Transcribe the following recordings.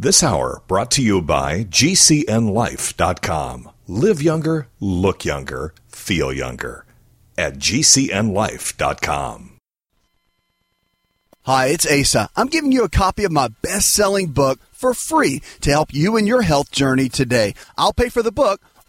This hour brought to you by GCNLife.com. Live younger, look younger, feel younger at GCNLife.com. Hi, it's Asa. I'm giving you a copy of my best selling book for free to help you in your health journey today. I'll pay for the book.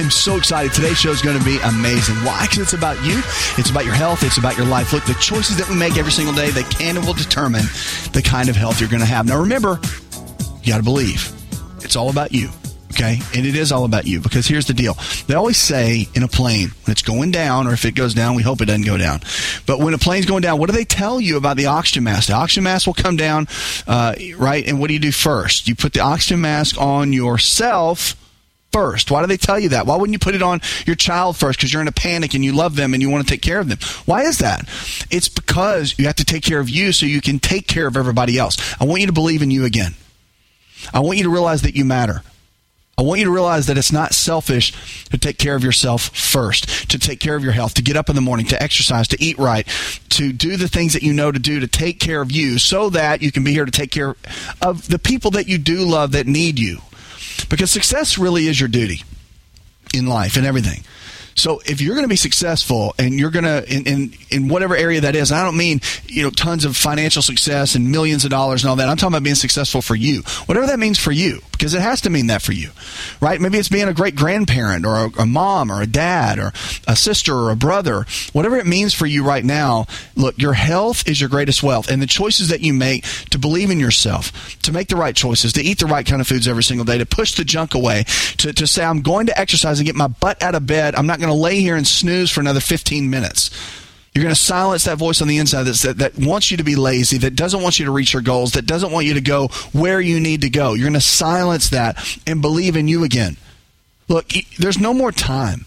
I'm so excited. Today's show is going to be amazing. Why? Because it's about you. It's about your health. It's about your life. Look, the choices that we make every single day, they can and will determine the kind of health you're going to have. Now, remember, you got to believe it's all about you. Okay. And it is all about you because here's the deal. They always say in a plane when it's going down, or if it goes down, we hope it doesn't go down. But when a plane's going down, what do they tell you about the oxygen mask? The oxygen mask will come down, uh, right? And what do you do first? You put the oxygen mask on yourself first? Why do they tell you that? Why wouldn't you put it on your child first because you're in a panic and you love them and you want to take care of them? Why is that? It's because you have to take care of you so you can take care of everybody else. I want you to believe in you again. I want you to realize that you matter. I want you to realize that it's not selfish to take care of yourself first, to take care of your health, to get up in the morning, to exercise, to eat right, to do the things that you know to do to take care of you so that you can be here to take care of the people that you do love that need you. Because success really is your duty in life and everything. So if you're going to be successful and you're going to in, in in whatever area that is, I don't mean you know tons of financial success and millions of dollars and all that. I'm talking about being successful for you, whatever that means for you, because it has to mean that for you, right? Maybe it's being a great grandparent or a, a mom or a dad or a sister or a brother, whatever it means for you right now. Look, your health is your greatest wealth, and the choices that you make to believe in yourself, to make the right choices, to eat the right kind of foods every single day, to push the junk away, to, to say I'm going to exercise and get my butt out of bed. I'm not going to lay here and snooze for another 15 minutes. You're going to silence that voice on the inside that, that wants you to be lazy, that doesn't want you to reach your goals, that doesn't want you to go where you need to go. You're going to silence that and believe in you again. Look, there's no more time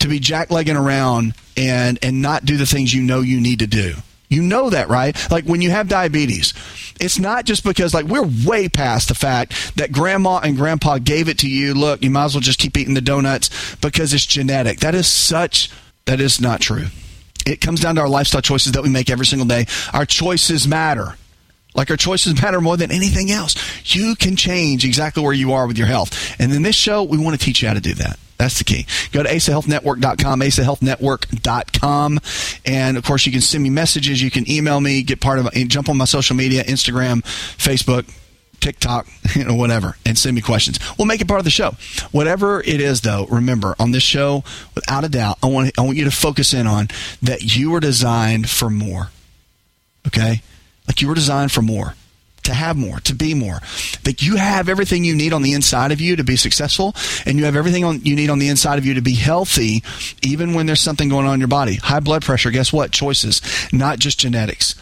to be jacklegging around and, and not do the things you know you need to do. You know that, right? Like when you have diabetes, it's not just because like we're way past the fact that grandma and grandpa gave it to you. Look, you might as well just keep eating the donuts because it's genetic. That is such that is not true. It comes down to our lifestyle choices that we make every single day. Our choices matter. Like our choices matter more than anything else. You can change exactly where you are with your health. And in this show, we want to teach you how to do that. That's the key. Go to asahealthnetwork.com, asahealthnetwork.com. And of course, you can send me messages. You can email me, get part of, jump on my social media, Instagram, Facebook, TikTok, you know, whatever, and send me questions. We'll make it part of the show. Whatever it is, though, remember on this show, without a doubt, I want I want you to focus in on that you were designed for more. Okay, like you were designed for more to have more, to be more. That you have everything you need on the inside of you to be successful, and you have everything on, you need on the inside of you to be healthy, even when there's something going on in your body. High blood pressure, guess what? Choices, not just genetics.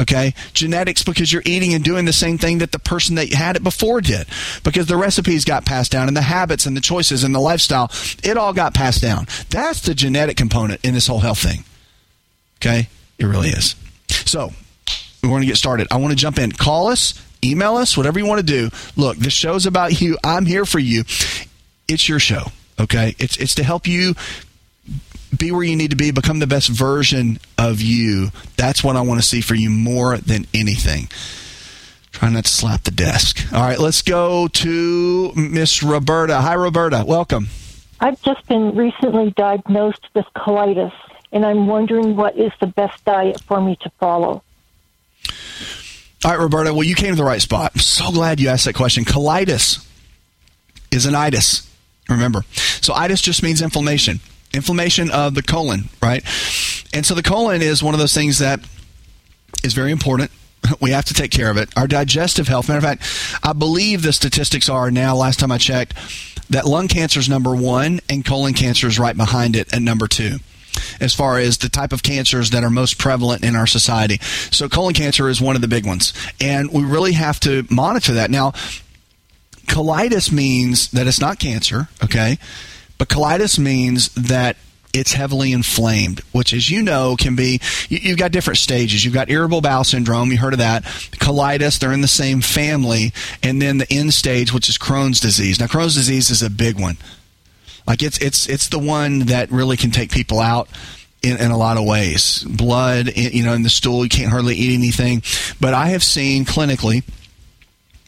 Okay? Genetics because you're eating and doing the same thing that the person that had it before did. Because the recipes got passed down and the habits and the choices and the lifestyle, it all got passed down. That's the genetic component in this whole health thing. Okay? It really is. So, we're going to get started. I want to jump in. Call us, email us, whatever you want to do. Look, this show's about you. I'm here for you. It's your show, okay? It's it's to help you be where you need to be, become the best version of you. That's what I want to see for you more than anything. Try not to slap the desk. All right, let's go to Miss Roberta. Hi, Roberta. Welcome. I've just been recently diagnosed with colitis, and I'm wondering what is the best diet for me to follow. All right, Roberta. Well, you came to the right spot. I'm so glad you asked that question. Colitis is an itis. Remember, so itis just means inflammation, inflammation of the colon, right? And so the colon is one of those things that is very important. We have to take care of it. Our digestive health. Matter of fact, I believe the statistics are now. Last time I checked, that lung cancer is number one and colon cancer is right behind it at number two. as far as the type of cancers that are most prevalent in our society. So colon cancer is one of the big ones. And we really have to monitor that. Now, colitis means that it's not cancer, okay? But colitis means that it's heavily inflamed, which, as you know, can be. You, have got different stages. You've got irritable bowel syndrome. You heard of that. Colitis. They're in the same family, and then the end stage, which is Crohn's disease. Now, Crohn's disease is a big one. Like it's it's it's the one that really can take people out. In, in, a lot of ways. Blood, you know, in the stool, you can't hardly eat anything. But I have seen clinically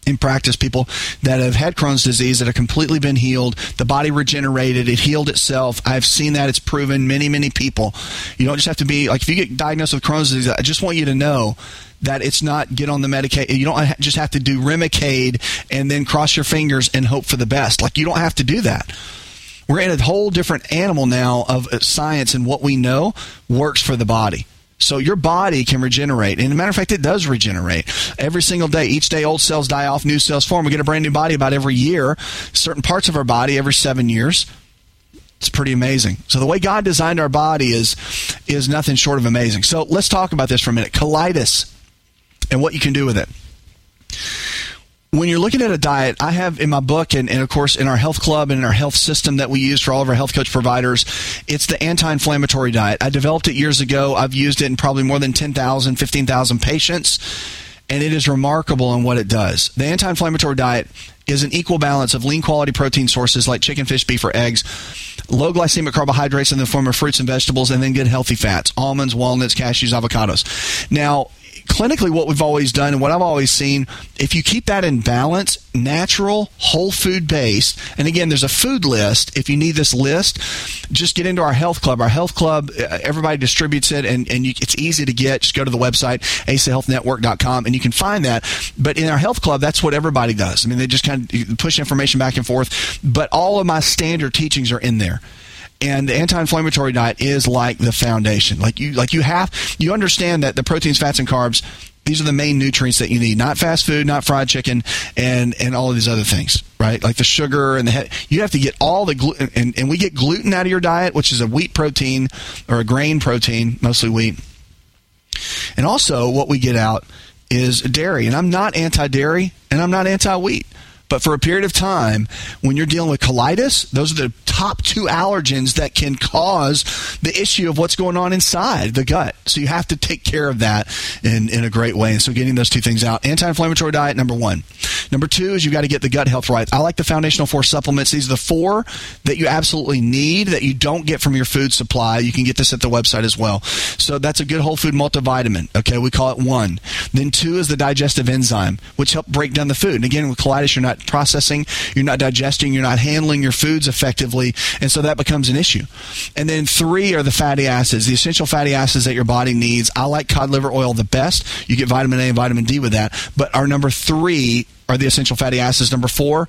in practice people that have had Crohn's disease that have completely been healed. The body regenerated, it healed itself. I've seen that. It's proven many, many people. You don't just have to be like if you get diagnosed with Crohn's disease, I just want you to know that it's not get on the medication. You don't just have to do Remicade and then cross your fingers and hope for the best. Like you don't have to do that. We're in a whole different animal now of uh, science and what we know works for the body. So your body can regenerate. And a matter of fact, it does regenerate every single day. Each day, old cells die off, new cells form. We get a brand new body about every year. Certain parts of our body every seven years. It's pretty amazing. So the way God designed our body is is nothing short of amazing. So let's talk about this for a minute. Colitis and what you can do with it when you're looking at a diet, I have in my book and, and, of course in our health club and in our health system that we use for all of our health coach providers, it's the anti-inflammatory diet. I developed it years ago. I've used it in probably more than 10,000, 15,000 patients, and it is remarkable in what it does. The anti-inflammatory diet is an equal balance of lean quality protein sources like chicken, fish, beef, or eggs, low glycemic carbohydrates in the form of fruits and vegetables, and then good healthy fats, almonds, walnuts, cashews, avocados. Now, clinically what we've always done and what I've always seen, if you keep that in balance, natural, whole food based, and again, there's a food list. If you need this list, just get into our health club. Our health club, uh, everybody distributes it, and, and you, it's easy to get. Just go to the website, asahealthnetwork.com, and you can find that. But in our health club, that's what everybody does. I mean, they just kind of push information back and forth. But all of my standard teachings are in there and the anti-inflammatory diet is like the foundation. Like you, like you have, you understand that the proteins, fats, and carbs. These are the main nutrients that you need. Not fast food, not fried chicken, and and all of these other things, right? Like the sugar and the you have to get all the gluten, and, and we get gluten out of your diet, which is a wheat protein or a grain protein, mostly wheat. And also, what we get out is dairy. And I'm not anti-dairy, and I'm not anti-wheat. But for a period of time, when you're dealing with colitis, those are the top two allergens that can cause the issue of what's going on inside the gut. So you have to take care of that in, in a great way. And so getting those two things out. Anti-inflammatory diet, number one. Number two is you've got to get the gut health right. I like the foundational four supplements. These are the four that you absolutely need that you don't get from your food supply. You can get this at the website as well. So that's a good whole food multivitamin. Okay, we call it one. Then two is the digestive enzyme, which help break down the food. And again, with colitis, you're not processing, you're not digesting, you're not handling your foods effectively, and so that becomes an issue. And then three are the fatty acids, the essential fatty acids that your body needs. I like cod liver oil the best. You get vitamin A and vitamin D with that. But our number three are the essential fatty acids. Number four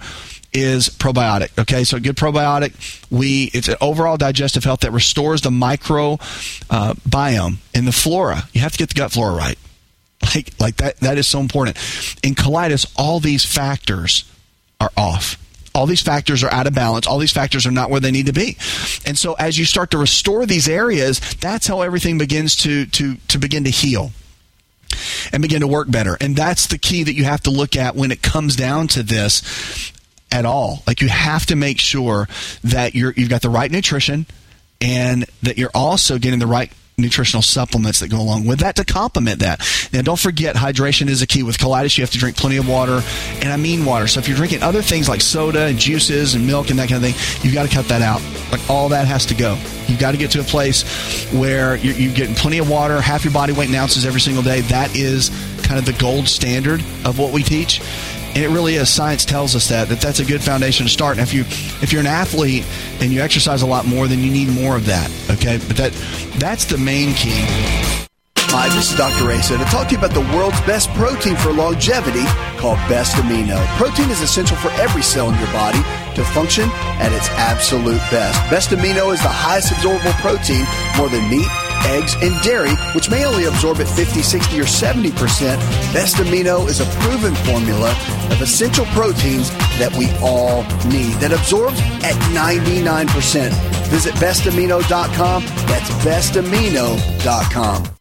is probiotic. Okay, so good probiotic. We it's an overall digestive health that restores the microbiome uh, in the flora. You have to get the gut flora right. Like like that that is so important. In colitis, all these factors are off. All these factors are out of balance. All these factors are not where they need to be. And so as you start to restore these areas, that's how everything begins to to to begin to heal and begin to work better. And that's the key that you have to look at when it comes down to this at all. Like you have to make sure that you're you've got the right nutrition and that you're also getting the right nutritional supplements that go along with that to complement that. Now, don't forget, hydration is a key. With colitis, you have to drink plenty of water, and I mean water. So if you're drinking other things like soda and juices and milk and that kind of thing, you've got to cut that out. Like all that has to go. You've got to get to a place where you're, you're getting plenty of water, half your body weight in ounces every single day. That is kind of the gold standard of what we teach it really is. Science tells us that that that's a good foundation to start. And if you if you're an athlete and you exercise a lot more, then you need more of that. Okay, but that that's the main key. Hi, this is Dr. Asa to talk to you about the world's best protein for longevity called Best Amino. Protein is essential for every cell in your body to function at its absolute best. Best Amino is the highest absorbable protein, more than meat eggs, and dairy, which may only absorb at 50, 60, or 70%, Best Amino is a proven formula of essential proteins that we all need that absorbs at 99%. Visit bestamino.com. That's bestamino.com.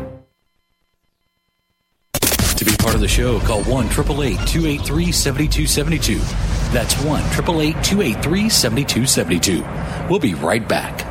Part of the show, call 1 888 283 7272. That's 1 888 283 7272. We'll be right back.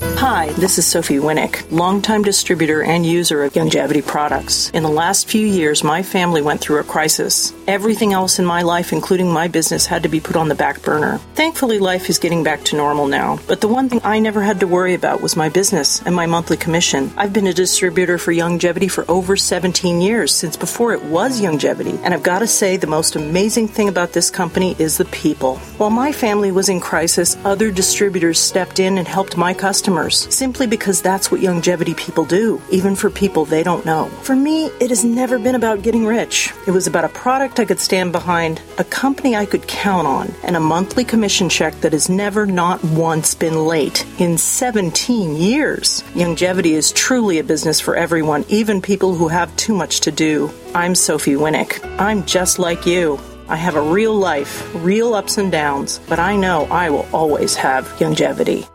Hi, this is Sophie Winnick, longtime distributor and user of Youngevity products. In the last few years, my family went through a crisis. Everything else in my life, including my business, had to be put on the back burner. Thankfully, life is getting back to normal now, but the one thing I never had to worry about was my business and my monthly commission. I've been a distributor for Youngevity for over 17 years, since before it was Youngevity, and I've got to say the most amazing thing about this company is the people. While my family was in crisis, other distributors stepped in and helped my customers simply because that's what Youngevity people do, even for people they don't know. For me, it has never been about getting rich. It was about a I could stand behind, a company I could count on, and a monthly commission check that has never not once been late in 17 years. Youngevity is truly a business for everyone, even people who have too much to do. I'm Sophie Winnick. I'm just like you. I have a real life, real ups and downs, but I know I will always have Youngevity.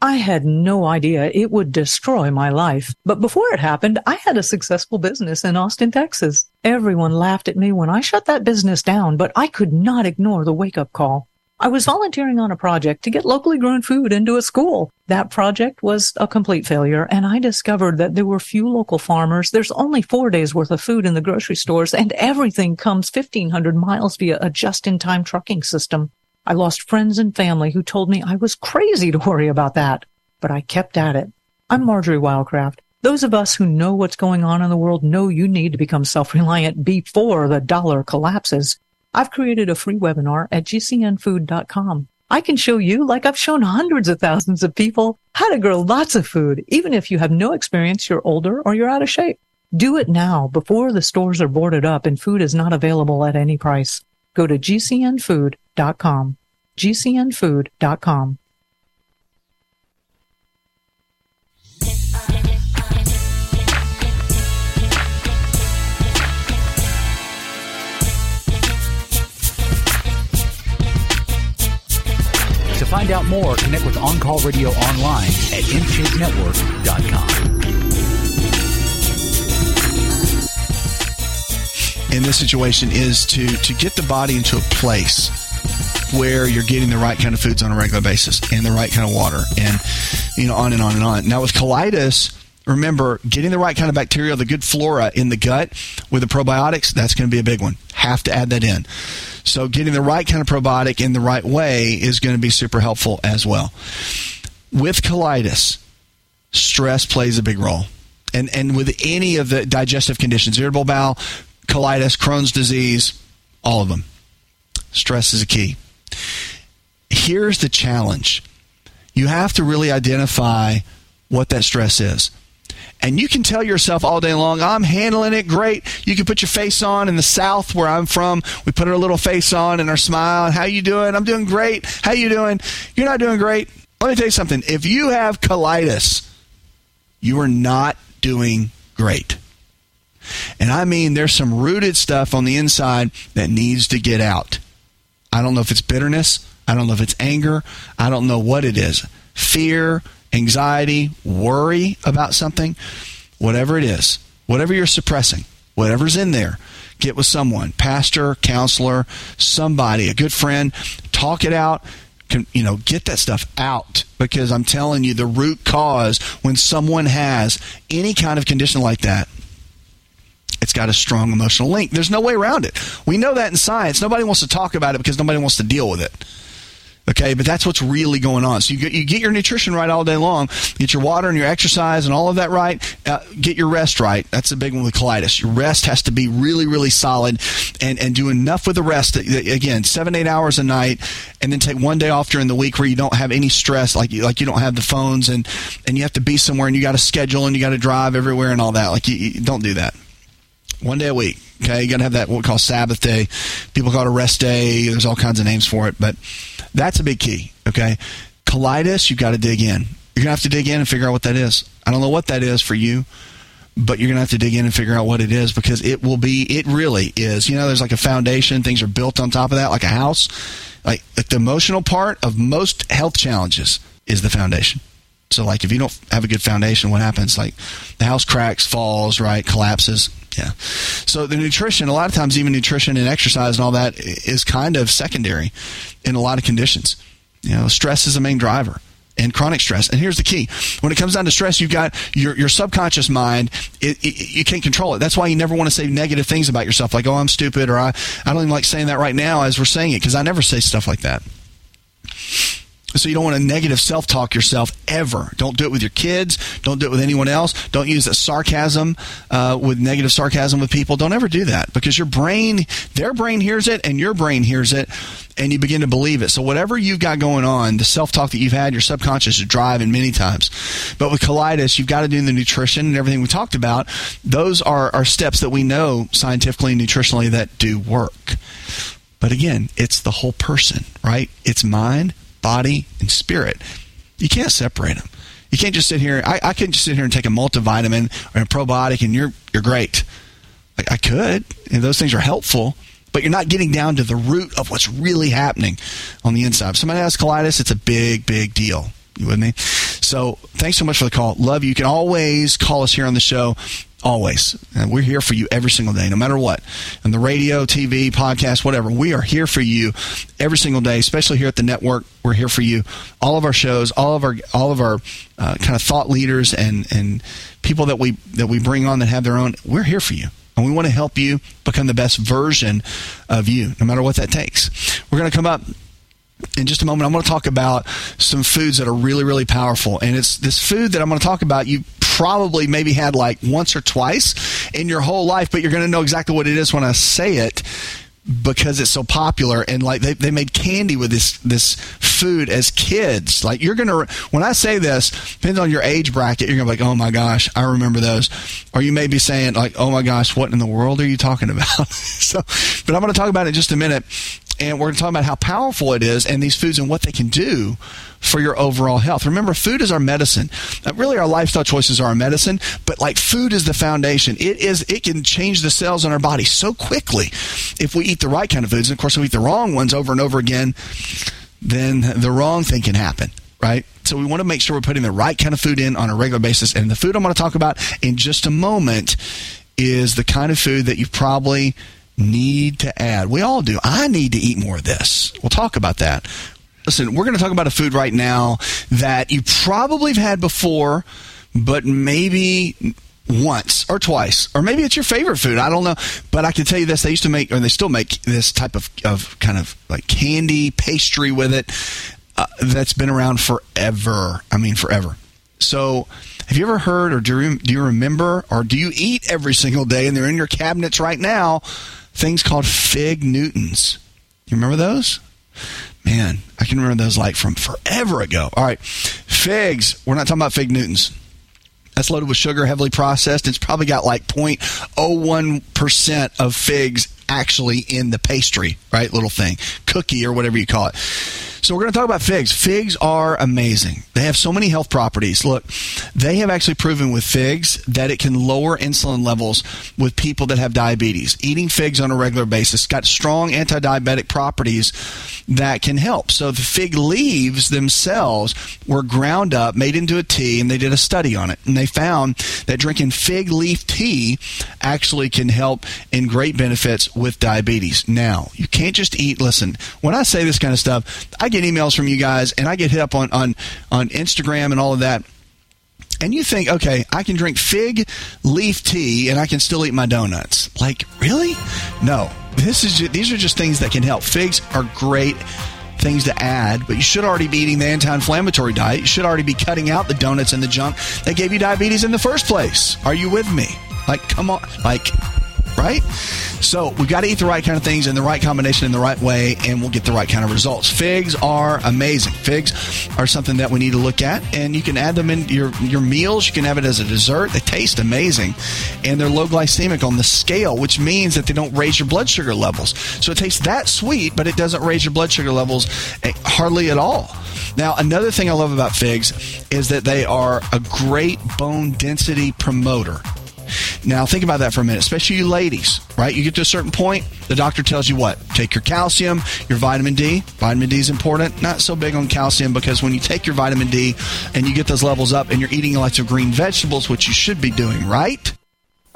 I had no idea it would destroy my life. But before it happened, I had a successful business in Austin, Texas. Everyone laughed at me when I shut that business down, but I could not ignore the wake up call. I was volunteering on a project to get locally grown food into a school. That project was a complete failure, and I discovered that there were few local farmers. There's only four days worth of food in the grocery stores, and everything comes 1,500 miles via a just in time trucking system. I lost friends and family who told me I was crazy to worry about that, but I kept at it. I'm Marjorie Wildcraft. Those of us who know what's going on in the world know you need to become self-reliant before the dollar collapses. I've created a free webinar at gcnfood.com. I can show you, like I've shown hundreds of thousands of people, how to grow lots of food, even if you have no experience, you're older, or you're out of shape. Do it now before the stores are boarded up and food is not available at any price. Go to gcnfood.com. gcnfood.com. find out more, connect with On Call Radio online at InShapeNetwork.com. in this situation is to to get the body into a place where you're getting the right kind of foods on a regular basis and the right kind of water and you know on and on and on. Now with colitis, remember getting the right kind of bacteria, the good flora in the gut with the probiotics, that's going to be a big one. Have to add that in. So getting the right kind of probiotic in the right way is going to be super helpful as well. With colitis, stress plays a big role. And and with any of the digestive conditions, irritable bowel, colitis, Crohn's disease, all of them. Stress is a key. Here's the challenge you have to really identify what that stress is. And you can tell yourself all day long, I'm handling it great. You can put your face on in the South where I'm from. We put our little face on and our smile. How you doing? I'm doing great. How you doing? You're not doing great. Let me tell you something. If you have colitis, you are not doing great. And I mean, there's some rooted stuff on the inside that needs to get out. I don't know if it's bitterness. I don't know if it's anger. I don't know what it is. Fear, anxiety, worry about something, whatever it is, whatever you're suppressing, whatever's in there, get with someone, pastor, counselor, somebody, a good friend, talk it out. Can, you know, get that stuff out because I'm telling you, the root cause when someone has any kind of condition like that, it's got a strong emotional link. There's no way around it. We know that in science. Nobody wants to talk about it because nobody wants to deal with it. Okay, but that's what's really going on. So you get, you get your nutrition right all day long, get your water and your exercise and all of that right. Uh, get your rest right. That's a big one with colitis. Your rest has to be really, really solid, and and do enough with the rest. That Again, seven eight hours a night, and then take one day off during the week where you don't have any stress, like you, like you don't have the phones and and you have to be somewhere and you got to schedule and you got to drive everywhere and all that. Like you, you don't do that. One day a week. Okay, you got to have that what we call Sabbath day. People call it a rest day. There's all kinds of names for it, but that's a big key. Okay, colitis, you've got to dig in. You're gonna have to dig in and figure out what that is. I don't know what that is for you, but you're gonna have to dig in and figure out what it is because it will be. It really is. You know, there's like a foundation. Things are built on top of that, like a house. Like, like the emotional part of most health challenges is the foundation. So, like, if you don't have a good foundation, what happens? Like, the house cracks, falls, right, collapses. Yeah. So the nutrition, a lot of times, even nutrition and exercise and all that is kind of secondary in a lot of conditions. You know, stress is the main driver and chronic stress. And here's the key: when it comes down to stress, you've got your your subconscious mind. It, it, you can't control it. That's why you never want to say negative things about yourself, like "Oh, I'm stupid," or "I I don't even like saying that right now" as we're saying it, because I never say stuff like that. So you don't want to negative self-talk yourself ever. Don't do it with your kids. Don't do it with anyone else. Don't use that sarcasm uh, with negative sarcasm with people. Don't ever do that because your brain, their brain hears it, and your brain hears it, and you begin to believe it. So whatever you've got going on, the self-talk that you've had, your subconscious is driving many times. But with colitis, you've got to do the nutrition and everything we talked about. Those are, are steps that we know scientifically and nutritionally that do work. But again, it's the whole person, right? It's mind, body, and spirit. You can't separate them. You can't just sit here. I, I can just sit here and take a multivitamin or a probiotic, and you're you're great. I, I could, and those things are helpful, but you're not getting down to the root of what's really happening on the inside. If somebody has colitis, it's a big, big deal. You with me? So thanks so much for the call. Love you. You can always call us here on the show. Always. And we're here for you every single day, no matter what. And the radio, TV, podcast, whatever. We are here for you every single day, especially here at the network. We're here for you. All of our shows, all of our all of our uh, kind of thought leaders and and people that we that we bring on that have their own. We're here for you. And we want to help you become the best version of you, no matter what that takes. We're going to come up in just a moment, I'm going to talk about some foods that are really, really powerful. And it's this food that I'm going to talk about. You probably maybe had like once or twice in your whole life, but you're going to know exactly what it is when I say it because it's so popular and like they, they made candy with this this food as kids like you're gonna when i say this depends on your age bracket you're gonna be like oh my gosh i remember those or you may be saying like oh my gosh what in the world are you talking about so but i'm gonna talk about it in just a minute and we're going to talk about how powerful it is and these foods and what they can do for your overall health. Remember, food is our medicine. Uh, really, our lifestyle choices are our medicine, but like food is the foundation. It is. It can change the cells in our body so quickly if we eat the right kind of foods. And of course, if we eat the wrong ones over and over again, then the wrong thing can happen, right? So we want to make sure we're putting the right kind of food in on a regular basis. And the food I'm going to talk about in just a moment is the kind of food that you probably need to add. We all do. I need to eat more of this. We'll talk about that. Listen, we're going to talk about a food right now that you probably have had before, but maybe once or twice, or maybe it's your favorite food. I don't know, but I can tell you this: they used to make, or they still make this type of, of kind of like candy pastry with it uh, that's been around forever. I mean, forever. So, have you ever heard, or do you, do you remember, or do you eat every single day, and they're in your cabinets right now? Things called fig Newtons. You remember those? Man, I can remember those like from forever ago. All right, figs. We're not talking about fig Newtons. That's loaded with sugar, heavily processed. It's probably got like 0.01% of figs actually in the pastry, right? Little thing, cookie or whatever you call it. So we're going to talk about figs. Figs are amazing. They have so many health properties. Look, they have actually proven with figs that it can lower insulin levels with people that have diabetes. Eating figs on a regular basis got strong anti-diabetic properties that can help. So the fig leaves themselves were ground up, made into a tea, and they did a study on it. And they found that drinking fig leaf tea actually can help in great benefits with diabetes. Now, you can't just eat, listen, when I say this kind of stuff, I get emails from you guys and I get hit up on, on, on Instagram and all of that. And you think, okay, I can drink fig leaf tea and I can still eat my donuts. Like, really? No. This is just, these are just things that can help. Figs are great things to add, but you should already be eating the anti-inflammatory diet. You should already be cutting out the donuts and the junk that gave you diabetes in the first place. Are you with me? Like, come on, like right? So we've got to eat the right kind of things in the right combination in the right way, and we'll get the right kind of results. Figs are amazing. Figs are something that we need to look at, and you can add them in your your meals. You can have it as a dessert. They taste amazing, and they're low glycemic on the scale, which means that they don't raise your blood sugar levels. So it tastes that sweet, but it doesn't raise your blood sugar levels eh, hardly at all. Now, another thing I love about figs is that they are a great bone density promoter. Now, think about that for a minute, especially you ladies, right? You get to a certain point, the doctor tells you what? Take your calcium, your vitamin D. Vitamin D is important. Not so big on calcium because when you take your vitamin D and you get those levels up and you're eating lots of green vegetables, which you should be doing, right?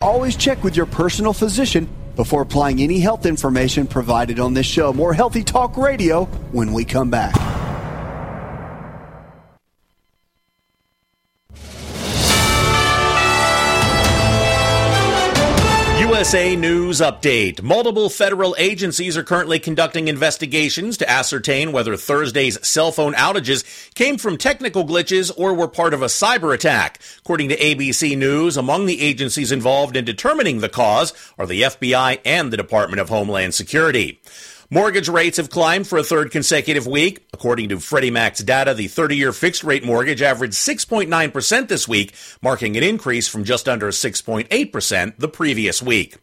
Always check with your personal physician before applying any health information provided on this show. More Healthy Talk Radio when we come back. USA News Update. Multiple federal agencies are currently conducting investigations to ascertain whether Thursday's cell phone outages came from technical glitches or were part of a cyber attack. According to ABC News, among the agencies involved in determining the cause are the FBI and the Department of Homeland Security. Mortgage rates have climbed for a third consecutive week. According to Freddie Mac's data, the 30-year fixed rate mortgage averaged 6.9% this week, marking an increase from just under 6.8% the previous week.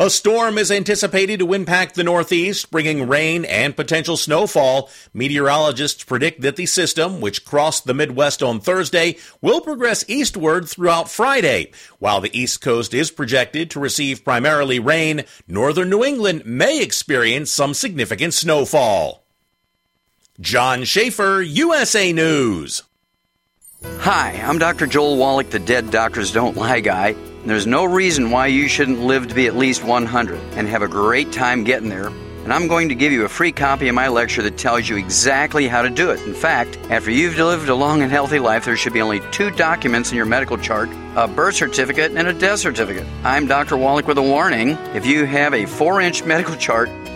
A storm is anticipated to impact the Northeast, bringing rain and potential snowfall. Meteorologists predict that the system, which crossed the Midwest on Thursday, will progress eastward throughout Friday. While the East Coast is projected to receive primarily rain, northern New England may experience some significant snowfall. John Schaefer, USA News. Hi, I'm Dr. Joel Wallach, the Dead Doctors Don't Lie guy. There's no reason why you shouldn't live to be at least 100 and have a great time getting there and I'm going to give you a free copy of my lecture that tells you exactly how to do it. In fact, after you've lived a long and healthy life, there should be only two documents in your medical chart a birth certificate and a death certificate. I'm Dr. Wallach with a warning. If you have a four inch medical chart,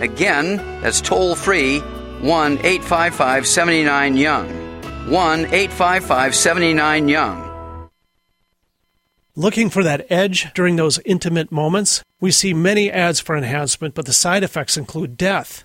Again, that's toll free 1 855 79 Young. 1 855 79 Young. Looking for that edge during those intimate moments? We see many ads for enhancement, but the side effects include death.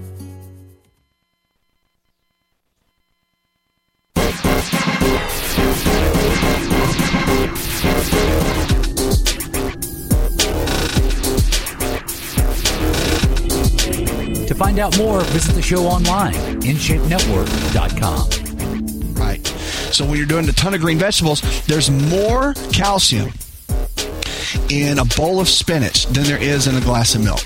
Out more, visit the show online, InShapeNetwork.com. Right. So when you're doing a ton of green vegetables, there's more calcium in a bowl of spinach than there is in a glass of milk.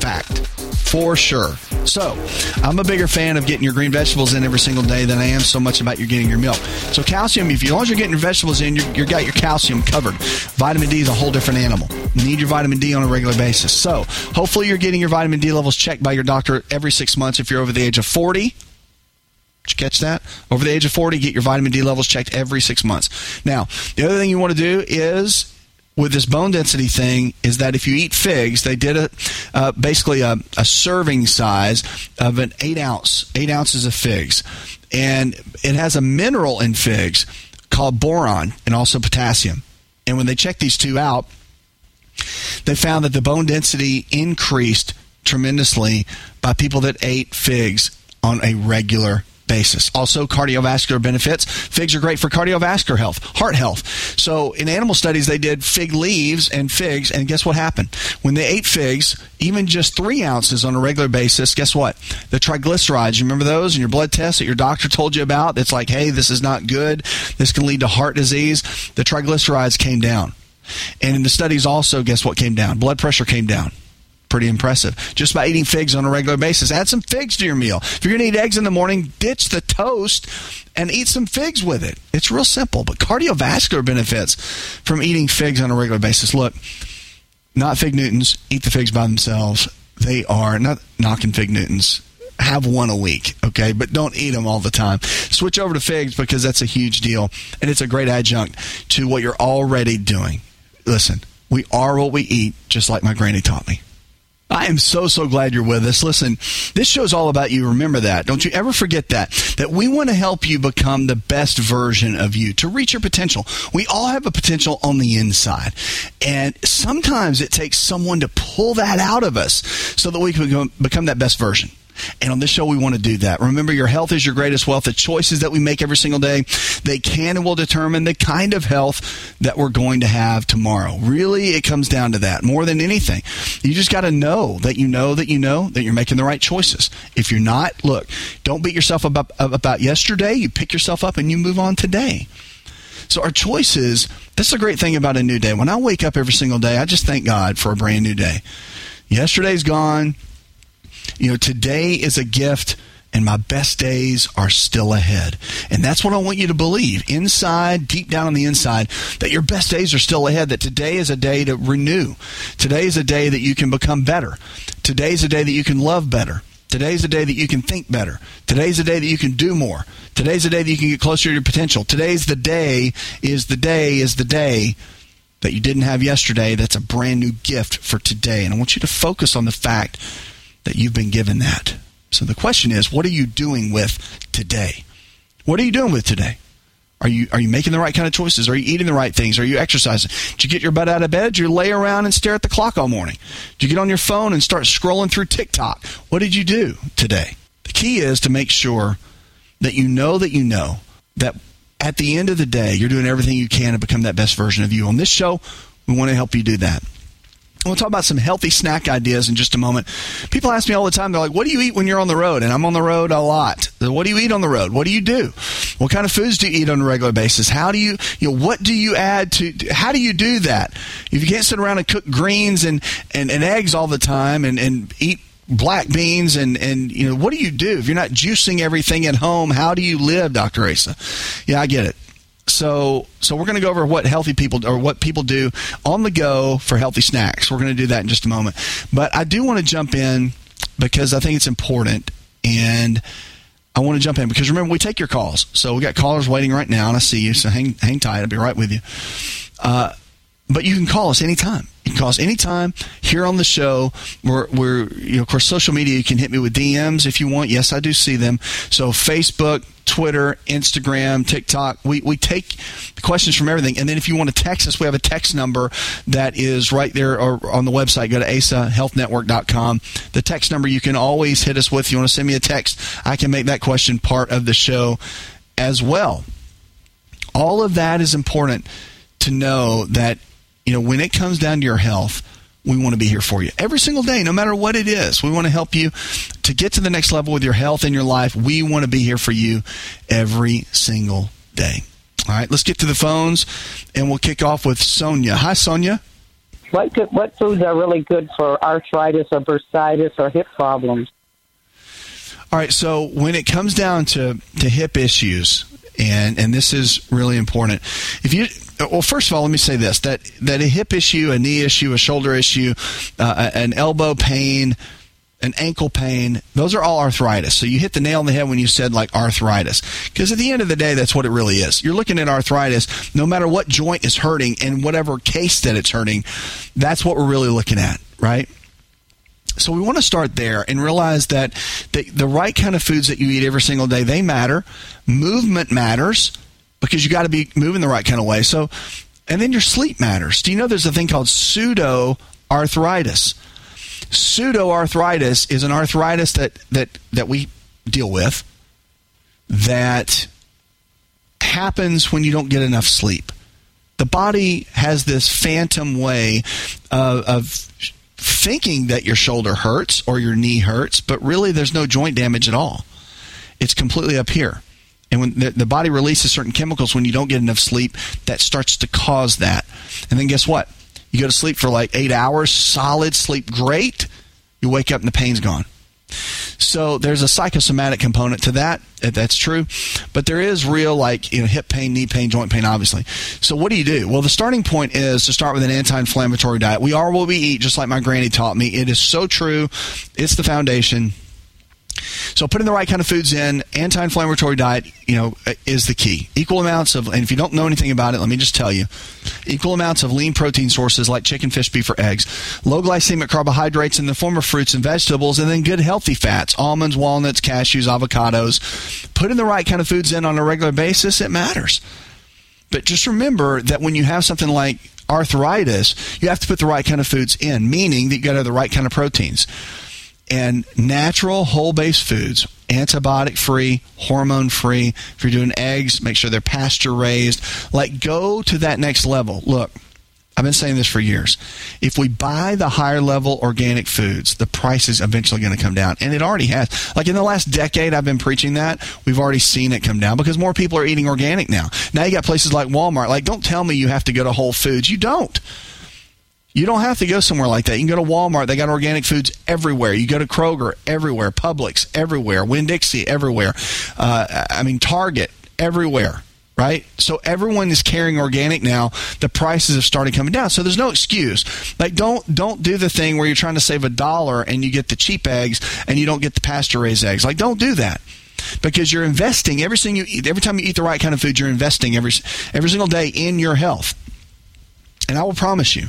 Fact. For sure. So, I'm a bigger fan of getting your green vegetables in every single day than I am so much about you getting your milk. So, calcium, if you, as long as you're getting your vegetables in, you're, you got your calcium covered. Vitamin D is a whole different animal. You need your vitamin D on a regular basis. So, hopefully, you're getting your vitamin D levels checked by your doctor every six months if you're over the age of 40. Did you catch that? Over the age of 40, get your vitamin D levels checked every six months. Now, the other thing you want to do is with this bone density thing is that if you eat figs, they did a uh, basically a, a serving size of an eight ounce, eight ounces of figs, and it has a mineral in figs called boron and also potassium. And when they checked these two out, they found that the bone density increased tremendously by people that ate figs on a regular basis. Also, cardiovascular benefits. Figs are great for cardiovascular health, heart health. So, in animal studies, they did fig leaves and figs, and guess what happened? When they ate figs, even just three ounces on a regular basis, guess what? The triglycerides, you remember those in your blood test that your doctor told you about? It's like, hey, this is not good. This can lead to heart disease. The triglycerides came down. And in the studies, also, guess what came down? Blood pressure came down pretty impressive. Just by eating figs on a regular basis. Add some figs to your meal. If you're going to eat eggs in the morning, ditch the toast and eat some figs with it. It's real simple, but cardiovascular benefits from eating figs on a regular basis. Look, not fig Newtons, eat the figs by themselves. They are not knocking fig Newtons. Have one a week, okay? But don't eat them all the time. Switch over to figs because that's a huge deal and it's a great adjunct to what you're already doing. Listen, We are what we eat, just like my granny taught me. I am so, so glad you're with us. Listen, this show's all about you. Remember that. Don't you ever forget that. That we want to help you become the best version of you, to reach your potential. We all have a potential on the inside. And sometimes it takes someone to pull that out of us so that we can become that best version. And on this show, we want to do that. Remember, your health is your greatest wealth. The choices that we make every single day, they can and will determine the kind of health that we're going to have tomorrow. Really, it comes down to that more than anything. You just got to know that you know that you know that you're making the right choices. If you're not, look, don't beat yourself up about yesterday. You pick yourself up and you move on today. So our choices, that's the great thing about a new day. When I wake up every single day, I just thank God for a brand new day. Yesterday's gone. You know, today is a gift and my best days are still ahead. And that's what I want you to believe inside, deep down on the inside, that your best days are still ahead, that today is a day to renew. Today is a day that you can become better. Today is a day that you can love better. Today's a day that you can think better. Today's a day that you can do more. Today's a day that you can get closer to your potential. Today's the day is the day is the day that you didn't have yesterday. That's a brand new gift for today. And I want you to focus on the fact that you've been given that. So the question is, what are you doing with today? What are you doing with today? Are you are you making the right kind of choices? Are you eating the right things? Are you exercising? Did you get your butt out of bed? Did you lay around and stare at the clock all morning? Did you get on your phone and start scrolling through TikTok? What did you do today? The key is to make sure that you know that you know that at the end of the day, you're doing everything you can to become that best version of you. On this show, we want to help you do that. We'll talk about some healthy snack ideas in just a moment. People ask me all the time, they're like, what do you eat when you're on the road? And I'm on the road a lot. What do you eat on the road? What do you do? What kind of foods do you eat on a regular basis? How do you, you know, what do you add to, how do you do that? If you can't sit around and cook greens and, and, and eggs all the time and, and eat black beans and and you know what do you do if you're not juicing everything at home how do you live dr asa yeah i get it so so we're going to go over what healthy people or what people do on the go for healthy snacks. We're going to do that in just a moment. But I do want to jump in because I think it's important and I want to jump in because remember we take your calls. So we got callers waiting right now and I see you. So hang hang tight. I'll be right with you. Uh, but you can call us anytime. You can call us anytime here on the show. We're, we're, you know, of course, social media, you can hit me with DMs if you want. Yes, I do see them. So Facebook, Twitter, Instagram, TikTok, we, we take questions from everything. And then if you want to text us, we have a text number that is right there or on the website. Go to asahealthnetwork.com. The text number you can always hit us with. If you want to send me a text, I can make that question part of the show as well. All of that is important to know that you know, when it comes down to your health, we want to be here for you every single day, no matter what it is. We want to help you to get to the next level with your health and your life. We want to be here for you every single day. All right, let's get to the phones and we'll kick off with Sonia. Hi, Sonia. What good, what foods are really good for arthritis or bursitis or hip problems? All right, so when it comes down to, to hip issues, and and this is really important. If you well, first of all, let me say this: that that a hip issue, a knee issue, a shoulder issue, uh, an elbow pain, an ankle pain, those are all arthritis. So you hit the nail on the head when you said like arthritis. Because at the end of the day, that's what it really is. You're looking at arthritis, no matter what joint is hurting and whatever case that it's hurting, that's what we're really looking at, right? So we want to start there and realize that the, the right kind of foods that you eat every single day, they matter. Movement matters because you got to be moving the right kind of way. So, and then your sleep matters. Do you know there's a thing called pseudo arthritis? Pseudo arthritis is an arthritis that, that, that we deal with that happens when you don't get enough sleep. The body has this phantom way of, of thinking that your shoulder hurts or your knee hurts, but really there's no joint damage at all. It's completely up here. And when the, the, body releases certain chemicals when you don't get enough sleep, that starts to cause that. And then guess what? You go to sleep for like eight hours, solid sleep, great. You wake up and the pain's gone. So there's a psychosomatic component to that. That's true, but there is real like you know hip pain, knee pain, joint pain, obviously. So what do you do? Well, the starting point is to start with an anti-inflammatory diet. We are what we eat, just like my granny taught me. It is so true. It's the foundation. So putting the right kind of foods in, anti-inflammatory diet, you know, is the key. Equal amounts of, and if you don't know anything about it, let me just tell you, equal amounts of lean protein sources like chicken, fish, beef, or eggs, low glycemic carbohydrates in the form of fruits and vegetables, and then good healthy fats, almonds, walnuts, cashews, avocados. Putting the right kind of foods in on a regular basis, it matters. But just remember that when you have something like arthritis, you have to put the right kind of foods in, meaning that you got to have the right kind of proteins and natural whole based foods, antibiotic free, hormone free. If you're doing eggs, make sure they're pasture raised. Like, go to that next level. Look, I've been saying this for years. If we buy the higher level organic foods, the price is eventually going to come down. And it already has. Like in the last decade, I've been preaching that. We've already seen it come down because more people are eating organic now. Now you got places like Walmart. Like, don't tell me you have to go to Whole Foods. You don't. You don't have to go somewhere like that. You can go to Walmart. They got organic foods everywhere. You go to Kroger everywhere, Publix everywhere, Winn Dixie everywhere. Uh, I mean, Target everywhere. Right, so everyone is carrying organic now. The prices have started coming down, so there's no excuse. Like, don't don't do the thing where you're trying to save a dollar and you get the cheap eggs and you don't get the pasture raised eggs. Like, don't do that because you're investing every single every time you eat the right kind of food, you're investing every every single day in your health. And I will promise you,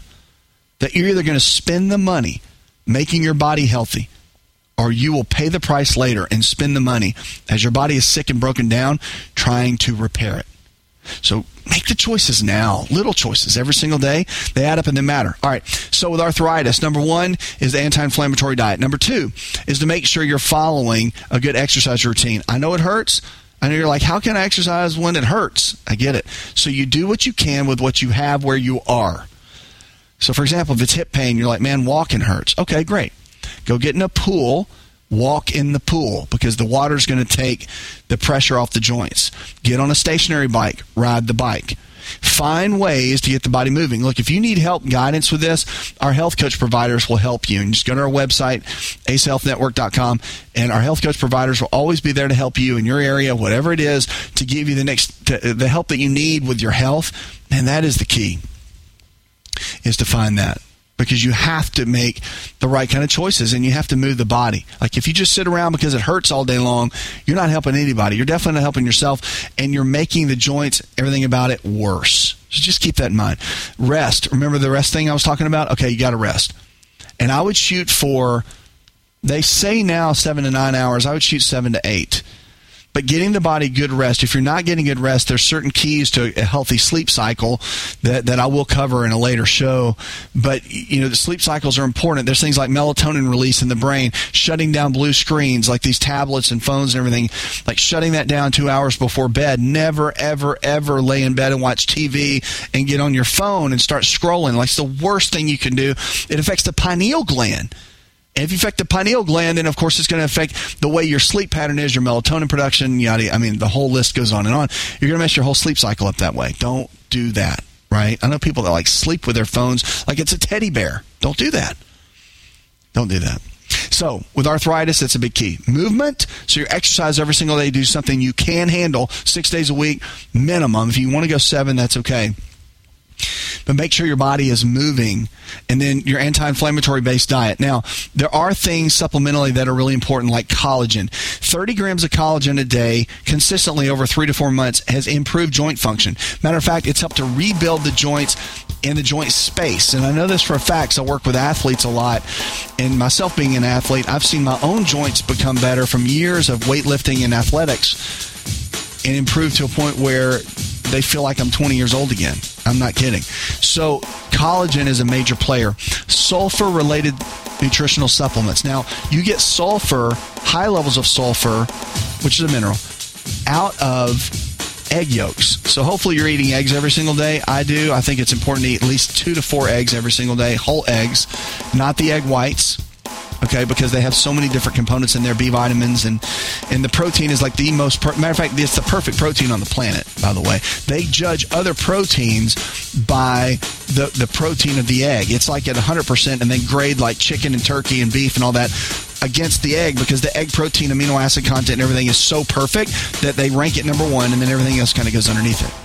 that you're either going to spend the money making your body healthy or you will pay the price later and spend the money as your body is sick and broken down trying to repair it. So make the choices now. Little choices every single day. They add up and they matter. All right. So with arthritis, number one is the anti-inflammatory diet. Number two is to make sure you're following a good exercise routine. I know it hurts. I know you're like, how can I exercise when it hurts? I get it. So you do what you can with what you have where you are. So, for example, if it's hip pain, you're like, man, walking hurts. Okay, great. Go get in a pool, walk in the pool because the water's going to take the pressure off the joints. Get on a stationary bike, ride the bike. Find ways to get the body moving. Look, if you need help, guidance with this, our health coach providers will help you. And just go to our website, asahealthnetwork.com, and our health coach providers will always be there to help you in your area, whatever it is, to give you the next the help that you need with your health. And that is the key is to find that because you have to make the right kind of choices and you have to move the body. Like if you just sit around because it hurts all day long, you're not helping anybody. You're definitely not helping yourself and you're making the joints, everything about it worse. So just keep that in mind. Rest. Remember the rest thing I was talking about? Okay, you got to rest. And I would shoot for they say now 7 to 9 hours. I would shoot 7 to 8 but getting the body good rest. If you're not getting good rest, there's certain keys to a healthy sleep cycle that, that I will cover in a later show. But you know, the sleep cycles are important. There's things like melatonin release in the brain, shutting down blue screens like these tablets and phones and everything, like shutting that down two hours before bed. Never, ever, ever lay in bed and watch TV and get on your phone and start scrolling. Like it's the worst thing you can do. It affects the pineal gland. If you affect the pineal gland, then of course it's going to affect the way your sleep pattern is, your melatonin production, yada. I mean, the whole list goes on and on. You're going to mess your whole sleep cycle up that way. Don't do that, right? I know people that like sleep with their phones like it's a teddy bear. Don't do that. Don't do that. So, with arthritis, that's a big key. Movement. So, you exercise every single day. Do something you can handle six days a week, minimum. If you want to go seven, that's okay but make sure your body is moving and then your anti-inflammatory based diet. Now there are things supplementally that are really important like collagen. 30 grams of collagen a day consistently over three to four months has improved joint function. Matter of fact it's helped to rebuild the joints and the joint space. And i know this for a fact so i work with athletes a lot. And myself being an athlete i've seen my own joints become better from years of weightlifting and athletics and improve to a point where they feel like I'm 20 years old again. I'm not kidding. So, collagen is a major player. Sulfur related nutritional supplements. Now, you get sulfur, high levels of sulfur, which is a mineral, out of egg yolks. So hopefully you're eating eggs every single day. I do. I think it's important to eat at least two to four eggs every single day, whole eggs, not the egg whites okay, because they have so many different components in there, B vitamins, and and the protein is like the most. Per- matter of fact, it's the perfect protein on the planet. By the way, they judge other proteins by the the protein of the egg. It's like at 100 percent, and then grade like chicken and turkey and beef and all that against the egg because the egg protein, amino acid content, and everything is so perfect that they rank it number one, and then everything else kind of goes underneath it.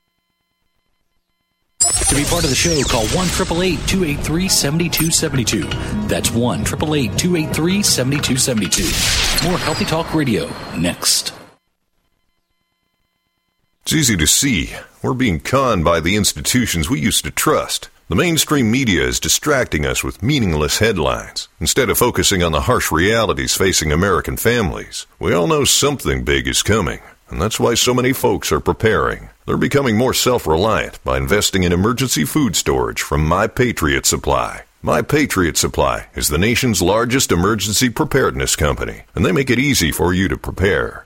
To be part of the show, call 1 283 7272. That's 1 283 7272. More Healthy Talk Radio next. It's easy to see. We're being conned by the institutions we used to trust. The mainstream media is distracting us with meaningless headlines instead of focusing on the harsh realities facing American families. We all know something big is coming, and that's why so many folks are preparing. They're becoming more self reliant by investing in emergency food storage from My Patriot Supply. My Patriot Supply is the nation's largest emergency preparedness company, and they make it easy for you to prepare.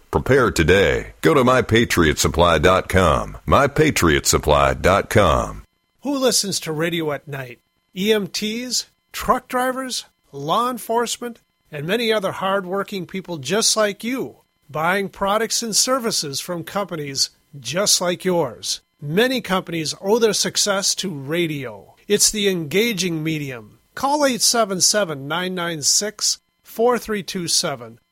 Prepare today. Go to mypatriotsupply.com. Mypatriotsupply.com. Who listens to radio at night? EMTs, truck drivers, law enforcement, and many other hardworking people just like you, buying products and services from companies just like yours. Many companies owe their success to radio. It's the engaging medium. Call 877 996 4327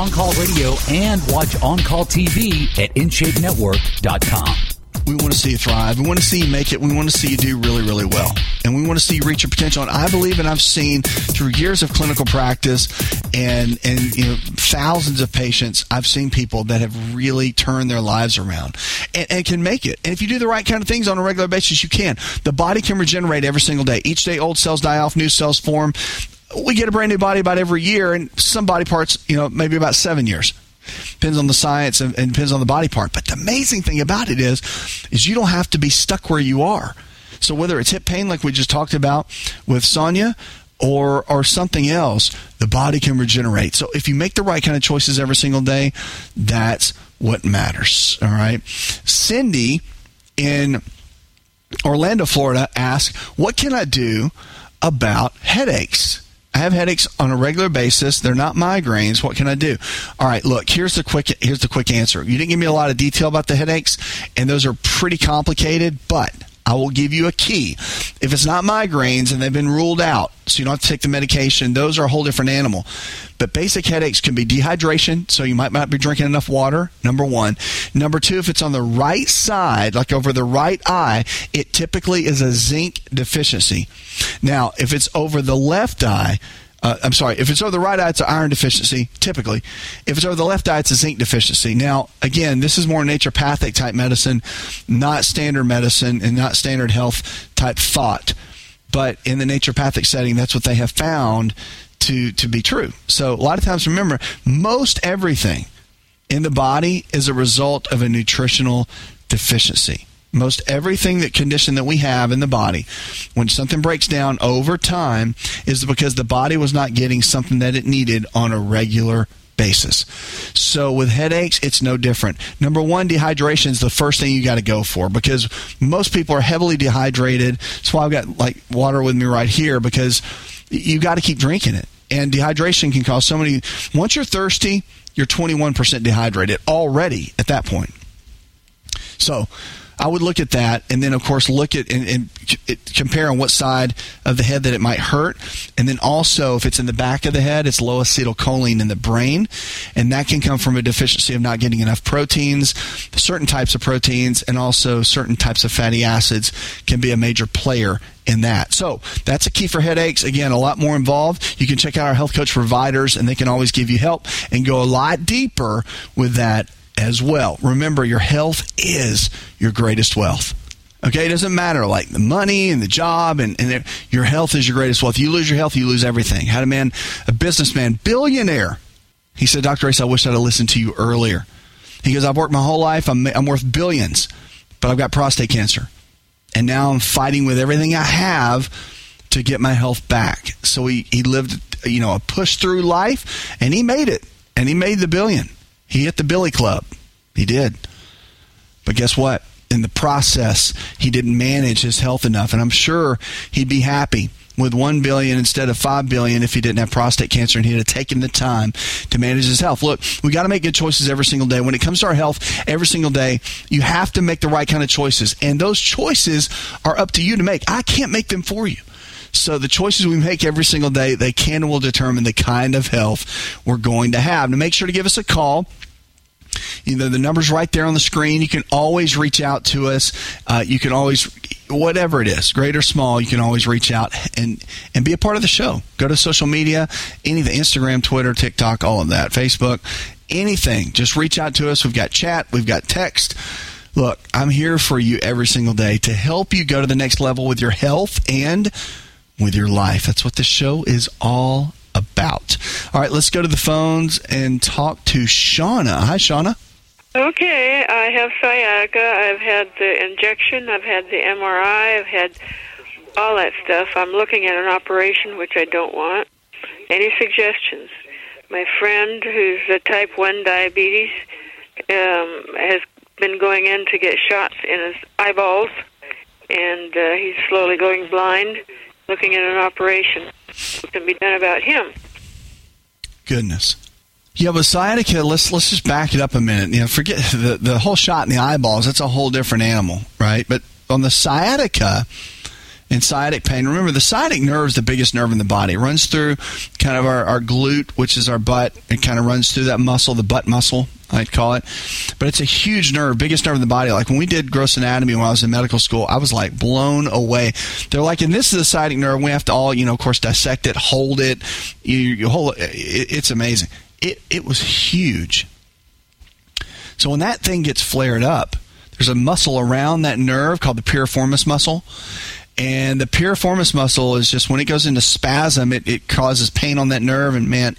On Call Radio and watch On Call TV at InShapeNetwork.com. We want to see you thrive. We want to see you make it. We want to see you do really, really well. And we want to see you reach your potential. And I believe and I've seen through years of clinical practice and, and you know, thousands of patients, I've seen people that have really turned their lives around and, and can make it. And if you do the right kind of things on a regular basis, you can. The body can regenerate every single day. Each day, old cells die off, new cells form. We get a brand new body about every year, and some body parts, you know, maybe about seven years depends on the science and, and, depends on the body part. But the amazing thing about it is, is you don't have to be stuck where you are. So whether it's hip pain, like we just talked about with Sonia, or or something else, the body can regenerate. So if you make the right kind of choices every single day, that's what matters. All right, Cindy in Orlando, Florida, asked, "What can I do about headaches?" I have headaches on a regular basis. They're not migraines. What can I do? All right, look, here's the quick here's the quick answer. You didn't give me a lot of detail about the headaches, and those are pretty complicated, but I will give you a key. If it's not migraines and they've been ruled out, so you don't have to take the medication, those are a whole different animal. But basic headaches can be dehydration, so you might not be drinking enough water, number one. Number two, if it's on the right side, like over the right eye, it typically is a zinc deficiency. Now, if it's over the left eye, uh, I'm sorry, if it's over the right eye, it's an iron deficiency, typically. If it's over the left eye, it's a zinc deficiency. Now, again, this is more naturopathic type medicine, not standard medicine and not standard health type thought. But in the naturopathic setting, that's what they have found to, to be true. So, a lot of times, remember, most everything in the body is a result of a nutritional deficiency most everything that condition that we have in the body when something breaks down over time is because the body was not getting something that it needed on a regular basis. So with headaches, it's no different. Number one, dehydration is the first thing you got to go for because most people are heavily dehydrated. That's why I've got like water with me right here because you got to keep drinking it. And dehydration can cause so many. Once you're thirsty, you're 21% dehydrated already at that point. So I would look at that, and then of course look at and, and compare on what side of the head that it might hurt, and then also if it's in the back of the head, it's low acetylcholine in the brain, and that can come from a deficiency of not getting enough proteins, certain types of proteins, and also certain types of fatty acids can be a major player in that. So that's a key for headaches. Again, a lot more involved. You can check out our health coach providers, and they can always give you help and go a lot deeper with that as well. Remember, your health is your greatest wealth. Okay, it doesn't matter like the money and the job and, and your health is your greatest wealth. You lose your health, you lose everything. Had a man, a businessman, billionaire. He said, Dr. Ace, I wish I'd have listened to you earlier. He goes, I've worked my whole life. I'm, I'm worth billions, but I've got prostate cancer. And now I'm fighting with everything I have to get my health back. So he, he lived, you know, a push through life and he made it and he made the billion. He hit the Billy Club. He did. But guess what? In the process, he didn't manage his health enough. And I'm sure he'd be happy with 1 billion instead of 5 billion if he didn't have prostate cancer and he'd have taken the time to manage his health. Look, we got to make good choices every single day. When it comes to our health, every single day, you have to make the right kind of choices. And those choices are up to you to make. I can't make them for you. So the choices we make every single day, they can and will determine the kind of health we're going to have. Now make sure to give us a call. You know, the number's right there on the screen. You can always reach out to us. Uh, you can always, whatever it is, great or small, you can always reach out and, and be a part of the show. Go to social media, any of the Instagram, Twitter, TikTok, all of that, Facebook, anything. Just reach out to us. We've got chat, we've got text. Look, I'm here for you every single day to help you go to the next level with your health and with your life. That's what the show is all about. All right, let's go to the phones and talk to Shauna. Hi, Shauna. Okay, I have sciatica. I've had the injection. I've had the MRI. I've had all that stuff. I'm looking at an operation, which I don't want. Any suggestions? My friend, who's a type 1 diabetes, um, has been going in to get shots in his eyeballs, and uh, he's slowly going blind, looking at an operation. What can be done about him? Goodness. Yeah, but sciatica. Let's let's just back it up a minute. You know, forget the the whole shot in the eyeballs. That's a whole different animal, right? But on the sciatica and sciatic pain, remember the sciatic nerve is the biggest nerve in the body. It runs through kind of our, our glute, which is our butt. It kind of runs through that muscle, the butt muscle, I'd call it. But it's a huge nerve, biggest nerve in the body. Like when we did gross anatomy when I was in medical school, I was like blown away. They're like, and this is a sciatic nerve. We have to all, you know, of course, dissect it, hold it. You, you hold it. It's amazing. It it was huge. So when that thing gets flared up, there's a muscle around that nerve called the piriformis muscle. And the piriformis muscle is just when it goes into spasm, it, it causes pain on that nerve, and man,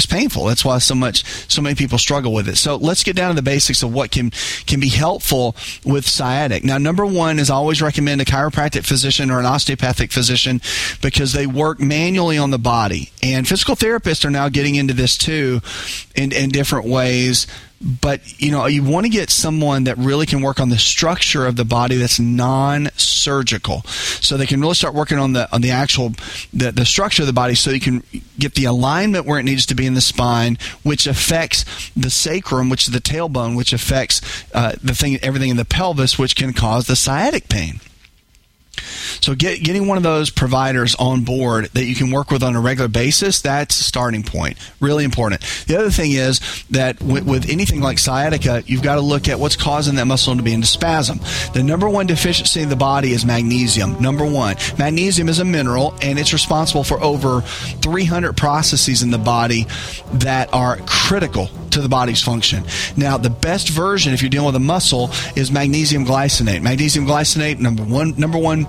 it's painful. That's why so much so many people struggle with it. So let's get down to the basics of what can can be helpful with sciatic. Now, number one is I always recommend a chiropractic physician or an osteopathic physician because they work manually on the body. And physical therapists are now getting into this too in, in different ways but you know you want to get someone that really can work on the structure of the body that's non-surgical. So they can really start working on the on the actual the, the structure of the body so you can get the alignment where it needs to be in the spine which affects the sacrum which is the tailbone which affects uh, the thing everything in the pelvis which can cause the sciatic pain so get, getting one of those providers on board that you can work with on a regular basis, that's a starting point. Really important. The other thing is that with, with anything like sciatica, you've got to look at what's causing that muscle to be into spasm. The number one deficiency in the body is magnesium. Number one. Magnesium is a mineral and it's responsible for over 300 processes in the body that are critical to the body's function. Now, the best version, if you're dealing with a muscle, is magnesium glycinate. Magnesium glycinate, number one, number one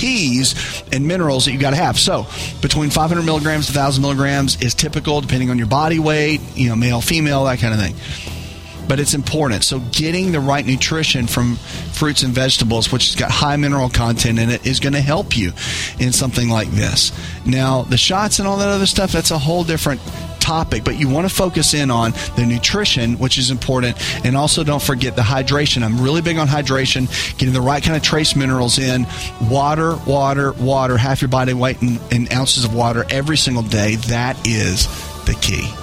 keys and minerals that you got to have. So, between 500 milligrams to 1,000 milligrams is typical, depending on your body weight, you know, male, female, that kind of thing. But it's important. So, getting the right nutrition from fruits and vegetables, which has got high mineral content in it, is going to help you in something like this. Now, the shots and all that other stuff, that's a whole different topic, but you want to focus in on the nutrition, which is important, and also don't forget the hydration. I'm really big on hydration, getting the right kind of trace minerals in. Water, water, water, half your body weight in, in ounces of water every single day. That is the key.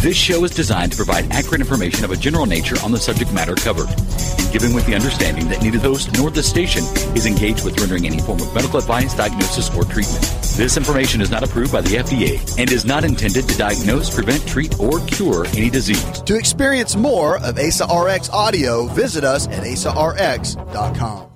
This show is designed to provide accurate information of a general nature on the subject matter covered, and given with the understanding that neither the host nor the station is engaged with rendering any form of medical advice, diagnosis, or treatment. This information is not approved by the FDA and is not intended to diagnose, prevent, treat, or cure any disease. To experience more of ASA RX audio, visit us at asarx.com.